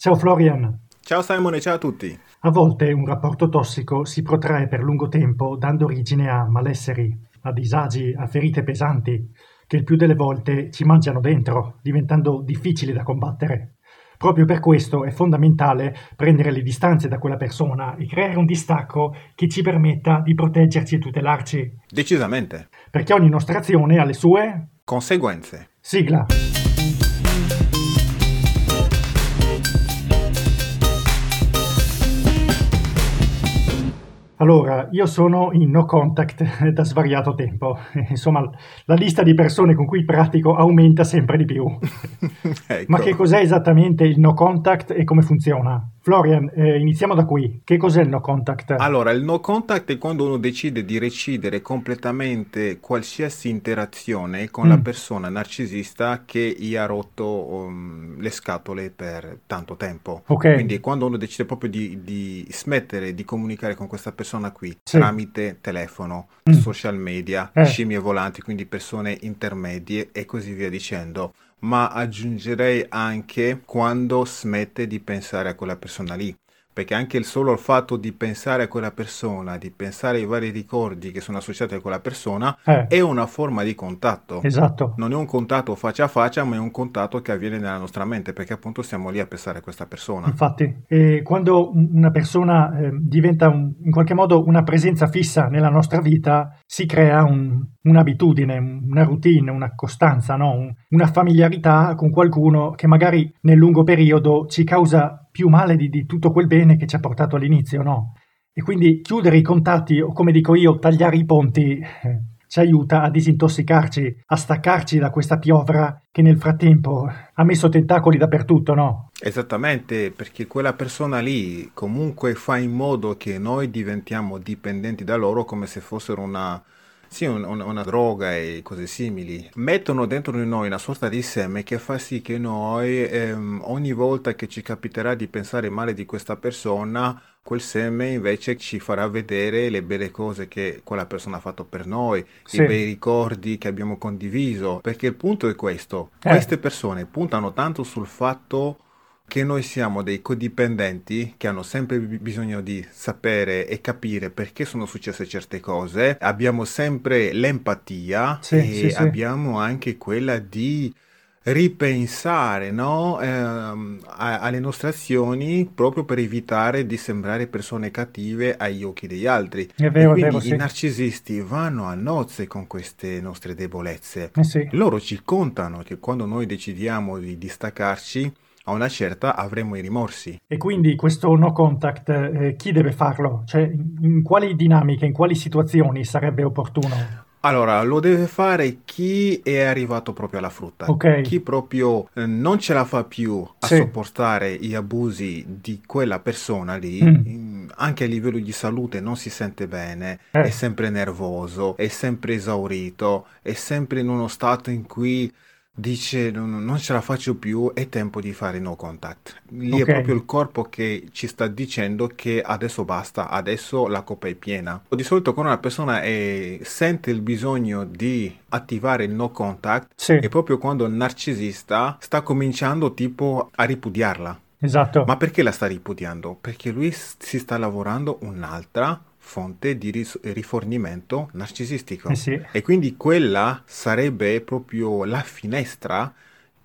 Ciao Florian. Ciao Simone, ciao a tutti. A volte un rapporto tossico si protrae per lungo tempo dando origine a malesseri, a disagi, a ferite pesanti, che il più delle volte ci mangiano dentro, diventando difficili da combattere. Proprio per questo è fondamentale prendere le distanze da quella persona e creare un distacco che ci permetta di proteggerci e tutelarci. Decisamente. Perché ogni nostra azione ha le sue conseguenze. Sigla. Allora, io sono in no contact da svariato tempo. Insomma, la lista di persone con cui pratico aumenta sempre di più. ecco. Ma che cos'è esattamente il no contact e come funziona? Florian, eh, iniziamo da qui. Che cos'è il no contact? Allora, il no contact è quando uno decide di recidere completamente qualsiasi interazione con mm. la persona narcisista che gli ha rotto um, le scatole per tanto tempo. Okay. Quindi quando uno decide proprio di, di, smettere di comunicare con questa persona qui sì. tramite telefono, mm. social media, eh. scimmie volanti, quindi persone intermedie e così via dicendo ma aggiungerei anche quando smette di pensare a quella persona lì perché anche il solo il fatto di pensare a quella persona, di pensare ai vari ricordi che sono associati a quella persona, eh. è una forma di contatto. Esatto. Non è un contatto faccia a faccia, ma è un contatto che avviene nella nostra mente, perché appunto stiamo lì a pensare a questa persona. Infatti, eh, quando una persona eh, diventa un, in qualche modo una presenza fissa nella nostra vita, si crea un, un'abitudine, una routine, una costanza, no? un, una familiarità con qualcuno che magari nel lungo periodo ci causa più male di, di tutto quel bene che ci ha portato all'inizio, no? E quindi chiudere i contatti, o come dico io, tagliare i ponti, eh, ci aiuta a disintossicarci, a staccarci da questa piovra che nel frattempo ha messo tentacoli dappertutto, no? Esattamente, perché quella persona lì comunque fa in modo che noi diventiamo dipendenti da loro come se fossero una sì, un, un, una droga e cose simili, mettono dentro di noi una sorta di seme che fa sì che noi ehm, ogni volta che ci capiterà di pensare male di questa persona, quel seme invece ci farà vedere le belle cose che quella persona ha fatto per noi, sì. i bei ricordi che abbiamo condiviso, perché il punto è questo, eh. queste persone puntano tanto sul fatto che noi siamo dei codipendenti che hanno sempre bisogno di sapere e capire perché sono successe certe cose, abbiamo sempre l'empatia sì, e sì, sì. abbiamo anche quella di ripensare no? eh, alle nostre azioni proprio per evitare di sembrare persone cattive agli occhi degli altri. È vero, e quindi vero, i narcisisti vanno a nozze con queste nostre debolezze. Eh Loro ci contano che quando noi decidiamo di distaccarci a una certa avremo i rimorsi. E quindi questo no contact, eh, chi deve farlo? Cioè, in quali dinamiche, in quali situazioni sarebbe opportuno? Allora, lo deve fare chi è arrivato proprio alla frutta, okay. chi proprio eh, non ce la fa più a sì. sopportare gli abusi di quella persona lì, mm. anche a livello di salute non si sente bene, eh. è sempre nervoso, è sempre esaurito, è sempre in uno stato in cui dice non, non, ce la faccio più, è tempo di fare no contact. Lì okay. è proprio il corpo che ci sta dicendo che adesso basta, adesso la coppa è piena. Di solito quando una persona è, sente il bisogno di attivare il no contact sì. è proprio quando il narcisista sta cominciando tipo a ripudiarla. Esatto. Ma perché la sta ripudiando? Perché lui si sta lavorando un'altra fonte di ris- rifornimento narcisistico. Eh sì. E quindi quella sarebbe proprio la finestra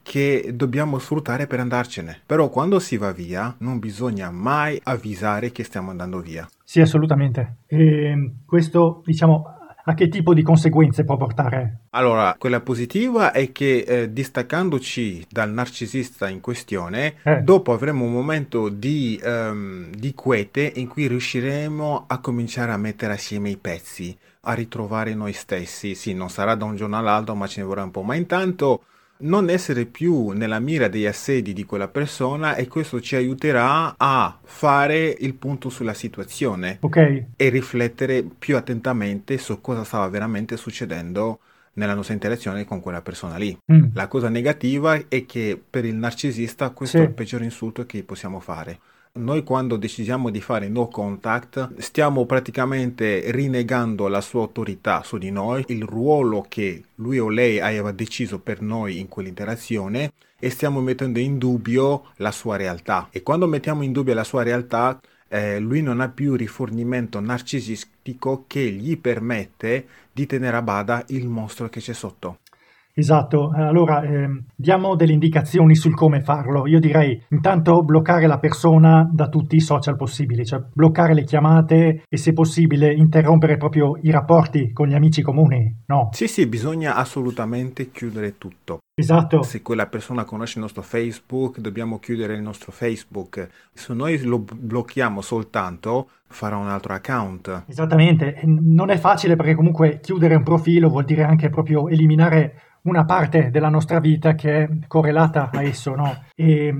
che dobbiamo sfruttare per andarcene. Però quando si va via non bisogna mai avvisare che stiamo andando via. Sì, assolutamente. E questo, diciamo, a che tipo di conseguenze può portare? Allora, quella positiva è che eh, distaccandoci dal narcisista in questione, eh. dopo avremo un momento di, um, di quiete in cui riusciremo a cominciare a mettere assieme i pezzi, a ritrovare noi stessi. Sì, non sarà da un giorno all'altro, ma ce ne vorrà un po', ma intanto non essere più nella mira degli assedi di quella persona e questo ci aiuterà a fare il punto sulla situazione okay. e riflettere più attentamente su cosa stava veramente succedendo nella nostra interazione con quella persona lì. Mm. La cosa negativa è che per il narcisista questo sì. è il peggior insulto che possiamo fare Noi quando decidiamo di fare no contact stiamo praticamente rinnegando la sua autorità su di noi, il ruolo che lui o lei aveva deciso per noi in quell'interazione e stiamo mettendo in dubbio la sua realtà. E quando mettiamo in dubbio la sua realtà, eh, lui non ha più rifornimento narcisistico che gli permette di tenere a bada il mostro che c'è sotto. Esatto, allora eh, diamo delle indicazioni sul come farlo. Io direi intanto bloccare la persona da tutti i social possibili, cioè bloccare le chiamate e se possibile interrompere proprio i rapporti con gli amici comuni, no? Sì, sì, bisogna assolutamente chiudere tutto. Esatto. Se quella persona conosce il nostro Facebook, dobbiamo chiudere il nostro Facebook. Se noi lo blocchiamo soltanto, farà un altro account. Esattamente, non è facile perché comunque chiudere un profilo vuol dire anche proprio eliminare una parte della nostra vita che è correlata a esso, no? E,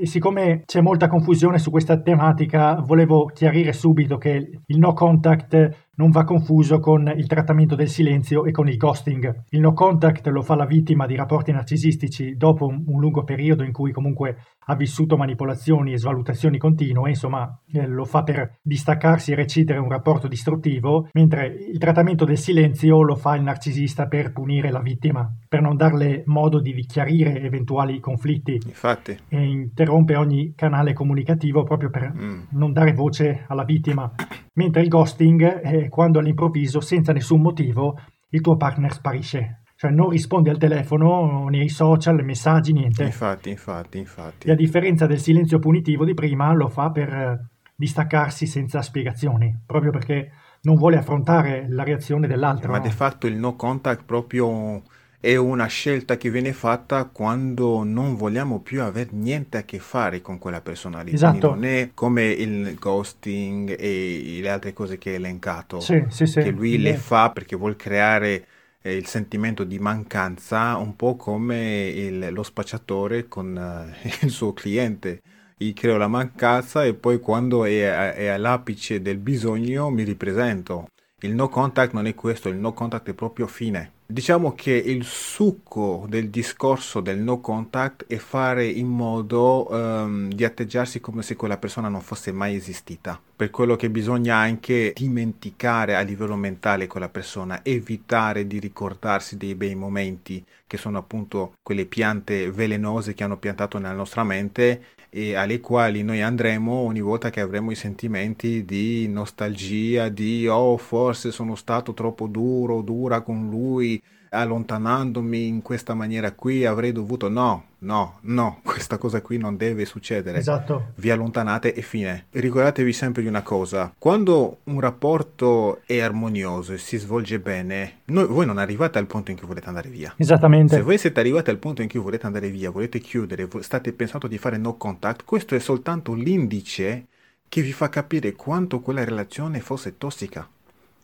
e, siccome c'è molta confusione su questa tematica, volevo chiarire subito che il no contact non va confuso con il trattamento del silenzio e con il ghosting. Il no contact lo fa la vittima di rapporti narcisistici dopo un, un lungo periodo in cui comunque ha vissuto manipolazioni e svalutazioni continue, insomma eh, lo fa per distaccarsi e recidere un rapporto distruttivo, mentre il trattamento del silenzio lo fa il narcisista per punire la vittima, per non darle modo di chiarire eventuali conflitti. Infatti. E interrompe ogni canale comunicativo proprio per mm. non dare voce alla vittima. Mentre il ghosting è quando all'improvviso, senza nessun motivo, il tuo partner sparisce cioè non risponde al telefono, nei social, messaggi, niente. Infatti, infatti, infatti. E a differenza del silenzio punitivo di prima, lo fa per eh, distaccarsi senza spiegazioni, proprio perché non vuole affrontare la reazione dell'altro. Ma di fatto il no contact proprio è una scelta che viene fatta quando non vogliamo più avere niente a che fare con quella persona lì. Esatto. non è come il ghosting e le altre cose che hai elencato, sì, sì, sì. che lui le fa perché vuole creare eh, il sentimento di mancanza, un po' come il, lo spacciatore con uh, il suo cliente. Gli creo la mancanza e poi quando è, è all'apice del bisogno mi ripresento. Il no contact non è questo, il no contact è proprio fine. Diciamo che il succo del discorso del no contact è fare in modo um, di atteggiarsi come se quella persona non fosse mai esistita. Per quello che bisogna anche dimenticare a livello mentale quella persona, evitare di ricordarsi dei bei momenti che sono appunto quelle piante velenose che hanno piantato nella nostra mente e alle quali noi andremo ogni volta che avremo i sentimenti di nostalgia, di oh forse sono stato troppo duro, dura con lui, allontanandomi in questa maniera qui avrei dovuto no, no, no, questa cosa qui non deve succedere. Esatto. Vi allontanate e fine. Ricordatevi sempre di una cosa, quando un rapporto è armonioso e si svolge bene, noi, voi non arrivate al punto in cui volete andare via. Esattamente. Se voi siete arrivati al punto in cui volete andare via, volete chiudere, state pensando di fare no contact, questo è soltanto l'indice che vi fa capire quanto quella relazione fosse tossica.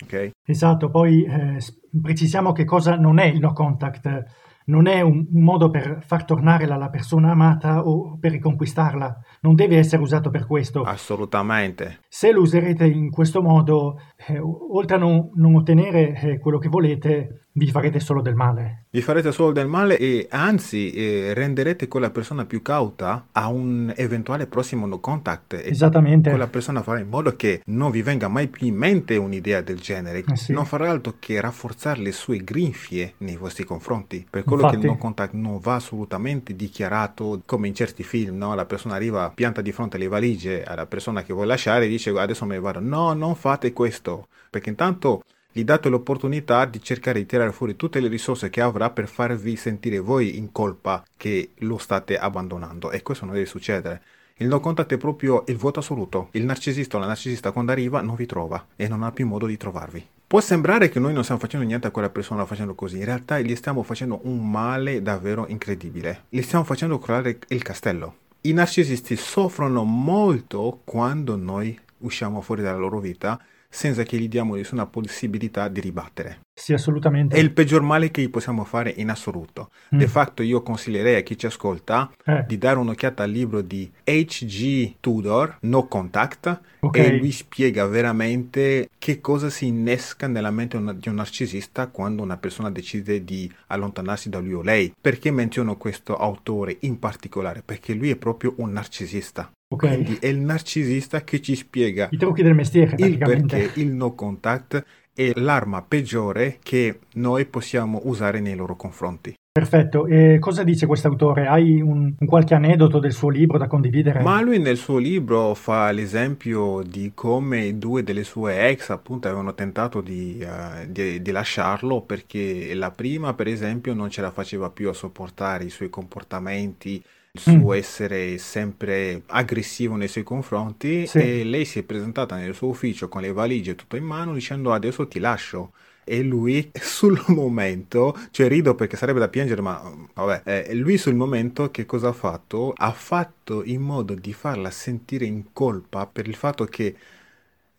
Okay. Esatto, poi eh, precisiamo che cosa non è il no contact. Non è un, un modo per far tornare la, la, persona amata o per riconquistarla. Non deve essere usato per questo. Assolutamente. Se lo userete in questo modo, eh, oltre a non, non ottenere eh, quello che volete, vi farete solo del male. Vi farete solo del male e anzi eh, renderete quella persona più cauta a un eventuale prossimo no contact. Esattamente. Quella persona farà in modo che non vi venga mai più in mente un'idea del genere. Eh sì. Non farà altro che rafforzare le sue grinfie nei vostri confronti. Per quello Infatti. che il no contact non va assolutamente dichiarato come in certi film, no? La persona arriva, pianta di fronte alle valigie alla persona che vuole lasciare e dice adesso me ne vado. No, non fate questo. Perché intanto gli date l'opportunità di cercare di tirare fuori tutte le risorse che avrà per farvi sentire voi in colpa che lo state abbandonando e questo non deve succedere. Il no contact è proprio il vuoto assoluto. Il narcisista o la narcisista quando arriva non vi trova e non ha più modo di trovarvi. Può sembrare che noi non stiamo facendo niente a quella persona facendo così, in realtà gli stiamo facendo un male davvero incredibile. Gli stiamo facendo crollare il castello. I narcisisti soffrono molto quando noi usciamo fuori dalla loro vita senza che gli diamo nessuna possibilità di ribattere. Sì, assolutamente. È il peggior male che possiamo fare in assoluto. Mm. De facto io consiglierei a chi ci ascolta eh. di dare un'occhiata al libro di H.G. Tudor, No Contact, okay. e lui spiega veramente che cosa si innesca nella mente di un narcisista quando una persona decide di allontanarsi da lui o lei. Perché menziono questo autore in particolare? Perché lui è proprio un narcisista. Okay. Quindi è il narcisista che ci spiega i trucchi del mestiere, il perché il no contact è l'arma peggiore che noi possiamo usare nei loro confronti. Perfetto, e cosa dice quest'autore? Hai un, un, qualche aneddoto del suo libro da condividere? Ma lui nel suo libro fa l'esempio di come due delle sue ex appunto avevano tentato di, uh, di, di lasciarlo perché la prima per esempio non ce la faceva più a sopportare i suoi comportamenti il suo mm. essere sempre aggressivo nei suoi confronti sì. e lei si è presentata nel suo ufficio con le valigie tutto in mano dicendo adesso ti lascio e lui sul momento, cioè rido perché sarebbe da piangere, ma vabbè, eh, lui sul momento che cosa ha fatto? Ha fatto in modo di farla sentire in colpa per il fatto che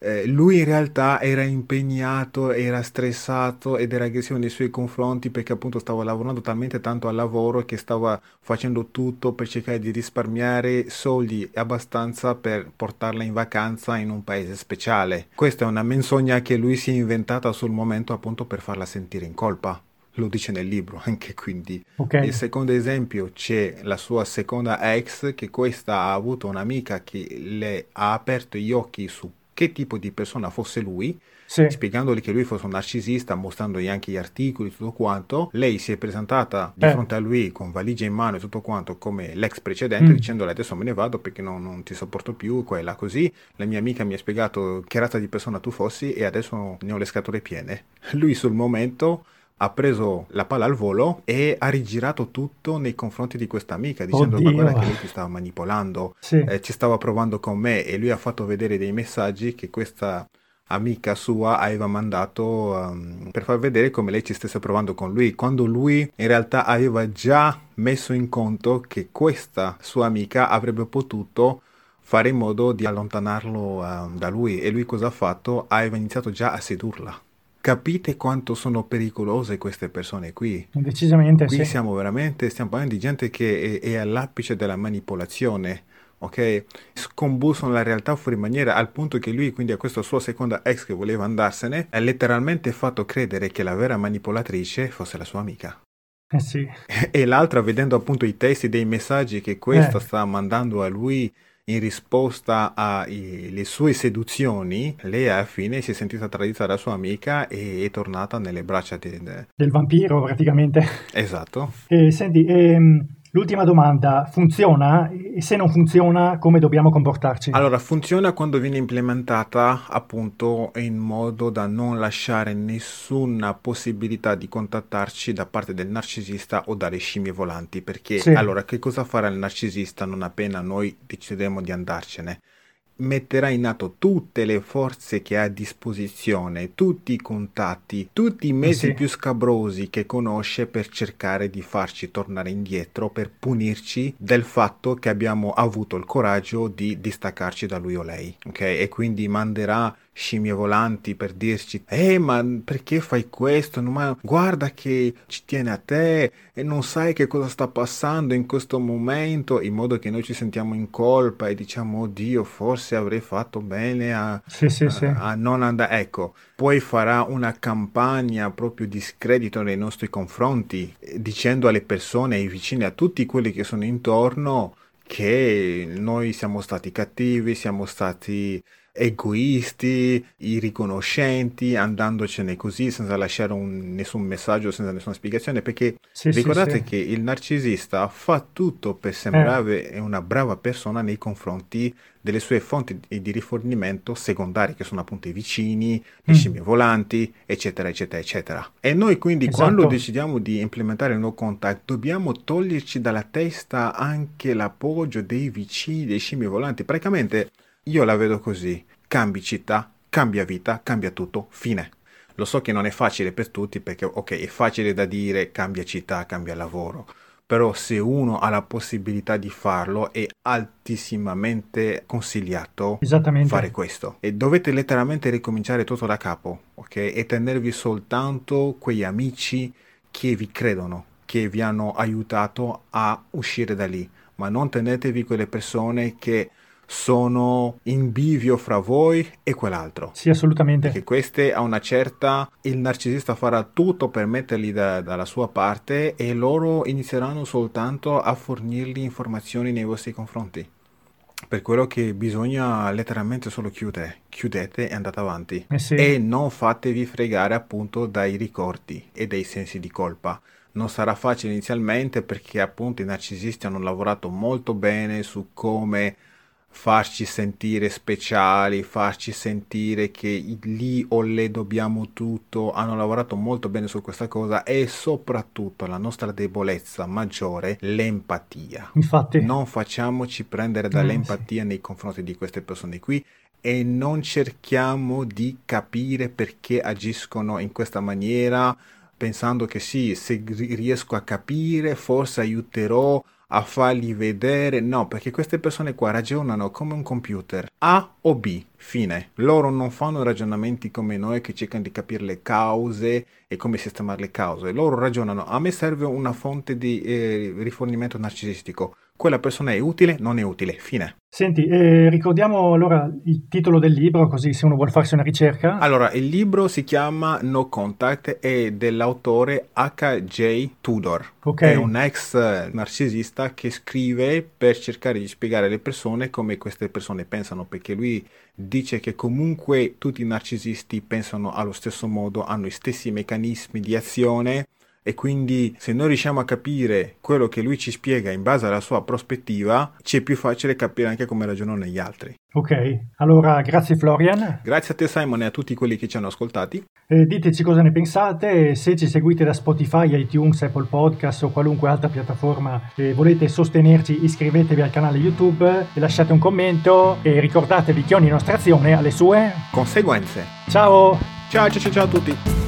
eh, lui in realtà era impegnato, era stressato ed era aggressivo nei suoi confronti perché appunto stava lavorando talmente tanto al lavoro che stava facendo tutto per cercare di risparmiare soldi abbastanza per portarla in vacanza in un paese speciale. Questa è una menzogna che lui si è inventata sul momento appunto per farla sentire in colpa lo dice nel libro anche quindi. Okay. Il secondo esempio c'è la sua seconda ex che questa ha avuto un'amica che le ha aperto gli occhi su che tipo di persona fosse lui, sì. spiegandogli che lui fosse un narcisista, mostrandogli anche gli articoli, tutto quanto. Lei si è presentata di eh. fronte a lui con valigia in mano e tutto quanto come l'ex precedente, mm. dicendole adesso me ne vado perché non, non, ti sopporto più, quella così. La mia amica mi ha spiegato che razza di persona tu fossi e adesso ne ho le scatole piene. Lui sul momento ha preso la palla al volo e ha rigirato tutto nei confronti di questa amica dicendo Oddio. ma guarda che lui ti stava manipolando, sì. eh, ci stava provando con me e lui ha fatto vedere dei messaggi che questa amica sua aveva mandato um, per far vedere come lei ci stesse provando con lui, quando lui in realtà aveva già messo in conto che questa sua amica avrebbe potuto fare in modo di allontanarlo uh, da lui e lui cosa ha fatto? Aveva iniziato già a sedurla. Capite quanto sono pericolose queste persone qui? Decisamente qui sì. siamo veramente, stiamo parlando di gente che è, è all'apice della manipolazione, ok? Scombussano la realtà fuori maniera al punto che lui, quindi a questa sua seconda ex che voleva andarsene, ha letteralmente fatto credere che la vera manipolatrice fosse la sua amica. Eh sì. E l'altra, vedendo appunto i testi dei messaggi che questa eh. sta mandando a lui, in risposta alle sue seduzioni, lei alla fine si è sentita tradita dalla sua amica e è tornata nelle braccia de... del vampiro praticamente. Esatto. E, senti, ehm, L'ultima domanda, funziona? E se non funziona, come dobbiamo comportarci? Allora, funziona quando viene implementata appunto in modo da non lasciare nessuna possibilità di contattarci da parte del narcisista o dalle scimmie volanti. Perché sì. allora, che cosa farà il narcisista non appena noi decideremo di andarcene? Metterà in atto tutte le forze che ha a disposizione, tutti i contatti, tutti i mezzi sì. più scabrosi che conosce per cercare di farci tornare indietro, per punirci del fatto che abbiamo avuto il coraggio di distaccarci da lui o lei, ok? E quindi manderà scimmie volanti per dirci eh ma perché fai questo ma guarda che ci tiene a te e non sai che cosa sta passando in questo momento in modo che noi ci sentiamo in colpa e diciamo oddio forse avrei fatto bene a, sì, sì, a, sì. a non andare ecco poi farà una campagna proprio di scredito nei nostri confronti dicendo alle persone ai vicini a tutti quelli che sono intorno che noi siamo stati cattivi siamo stati egoisti, irriconoscenti, andandocene così senza lasciare un, nessun messaggio, senza nessuna spiegazione, perché sì, ricordate sì, sì. che il narcisista fa tutto per sembrare eh. una brava persona nei confronti delle sue fonti di rifornimento secondarie, che sono appunto i vicini, le mm. scimmie volanti, eccetera, eccetera, eccetera. E noi quindi esatto. quando decidiamo di implementare il no contact, dobbiamo toglierci dalla testa anche l'appoggio dei vicini, dei scimmie volanti. Praticamente io la vedo così. Cambi città, cambia vita, cambia tutto, fine. Lo so che non è facile per tutti perché, ok, è facile da dire cambia città, cambia lavoro, però se uno ha la possibilità di farlo è altissimamente consigliato fare questo e dovete letteralmente ricominciare tutto da capo, ok? E tenervi soltanto quegli amici che vi credono, che vi hanno aiutato a uscire da lì, ma non tenetevi quelle persone che sono in bivio fra voi e quell'altro. Sì, assolutamente. Perché queste a una certa il narcisista farà tutto per metterli da, dalla sua parte e loro inizieranno soltanto a fornirgli informazioni nei vostri confronti. Per quello che bisogna letteralmente solo chiudere, chiudete e andate avanti. Eh sì. E non fatevi fregare appunto dai ricordi e dai sensi di colpa non sarà facile inizialmente perché appunto i narcisisti hanno lavorato molto bene su come farci sentire speciali, farci sentire che lì o le dobbiamo tutto, hanno lavorato molto bene su questa cosa e soprattutto la nostra debolezza maggiore, l'empatia. Infatti. Non facciamoci prendere dall'empatia sì. nei confronti di queste persone qui e non cerchiamo di capire perché agiscono in questa maniera pensando che sì, se riesco a capire forse aiuterò a fargli vedere, no, perché queste persone qua ragionano come un computer, A o B, fine. Loro non fanno ragionamenti come noi che cercano di capire le cause e come sistemare le cause. Loro ragionano, a me serve una fonte di eh, rifornimento narcisistico quella persona è utile, non è utile, fine. Senti, eh, ricordiamo allora il titolo del libro, così se uno vuole farsi una ricerca. Allora, il libro si chiama No Contact e dell'autore H.J. Tudor. Okay. È un ex narcisista che scrive per cercare di spiegare alle persone come queste persone pensano, perché lui dice che comunque tutti i narcisisti pensano allo stesso modo, hanno gli stessi meccanismi di azione e quindi se noi riusciamo a capire quello che lui ci spiega in base alla sua prospettiva, ci è più facile capire anche come ragionano gli altri. Ok, allora grazie Florian. Grazie a te Simon e a tutti quelli che ci hanno ascoltati. Eh, diteci cosa ne pensate, se ci seguite da Spotify, iTunes, Apple Podcast o qualunque altra piattaforma e volete sostenerci iscrivetevi al canale YouTube e lasciate un commento e ricordatevi che ogni nostra azione ha le sue conseguenze. Ciao! Ciao ciao ciao, ciao a tutti!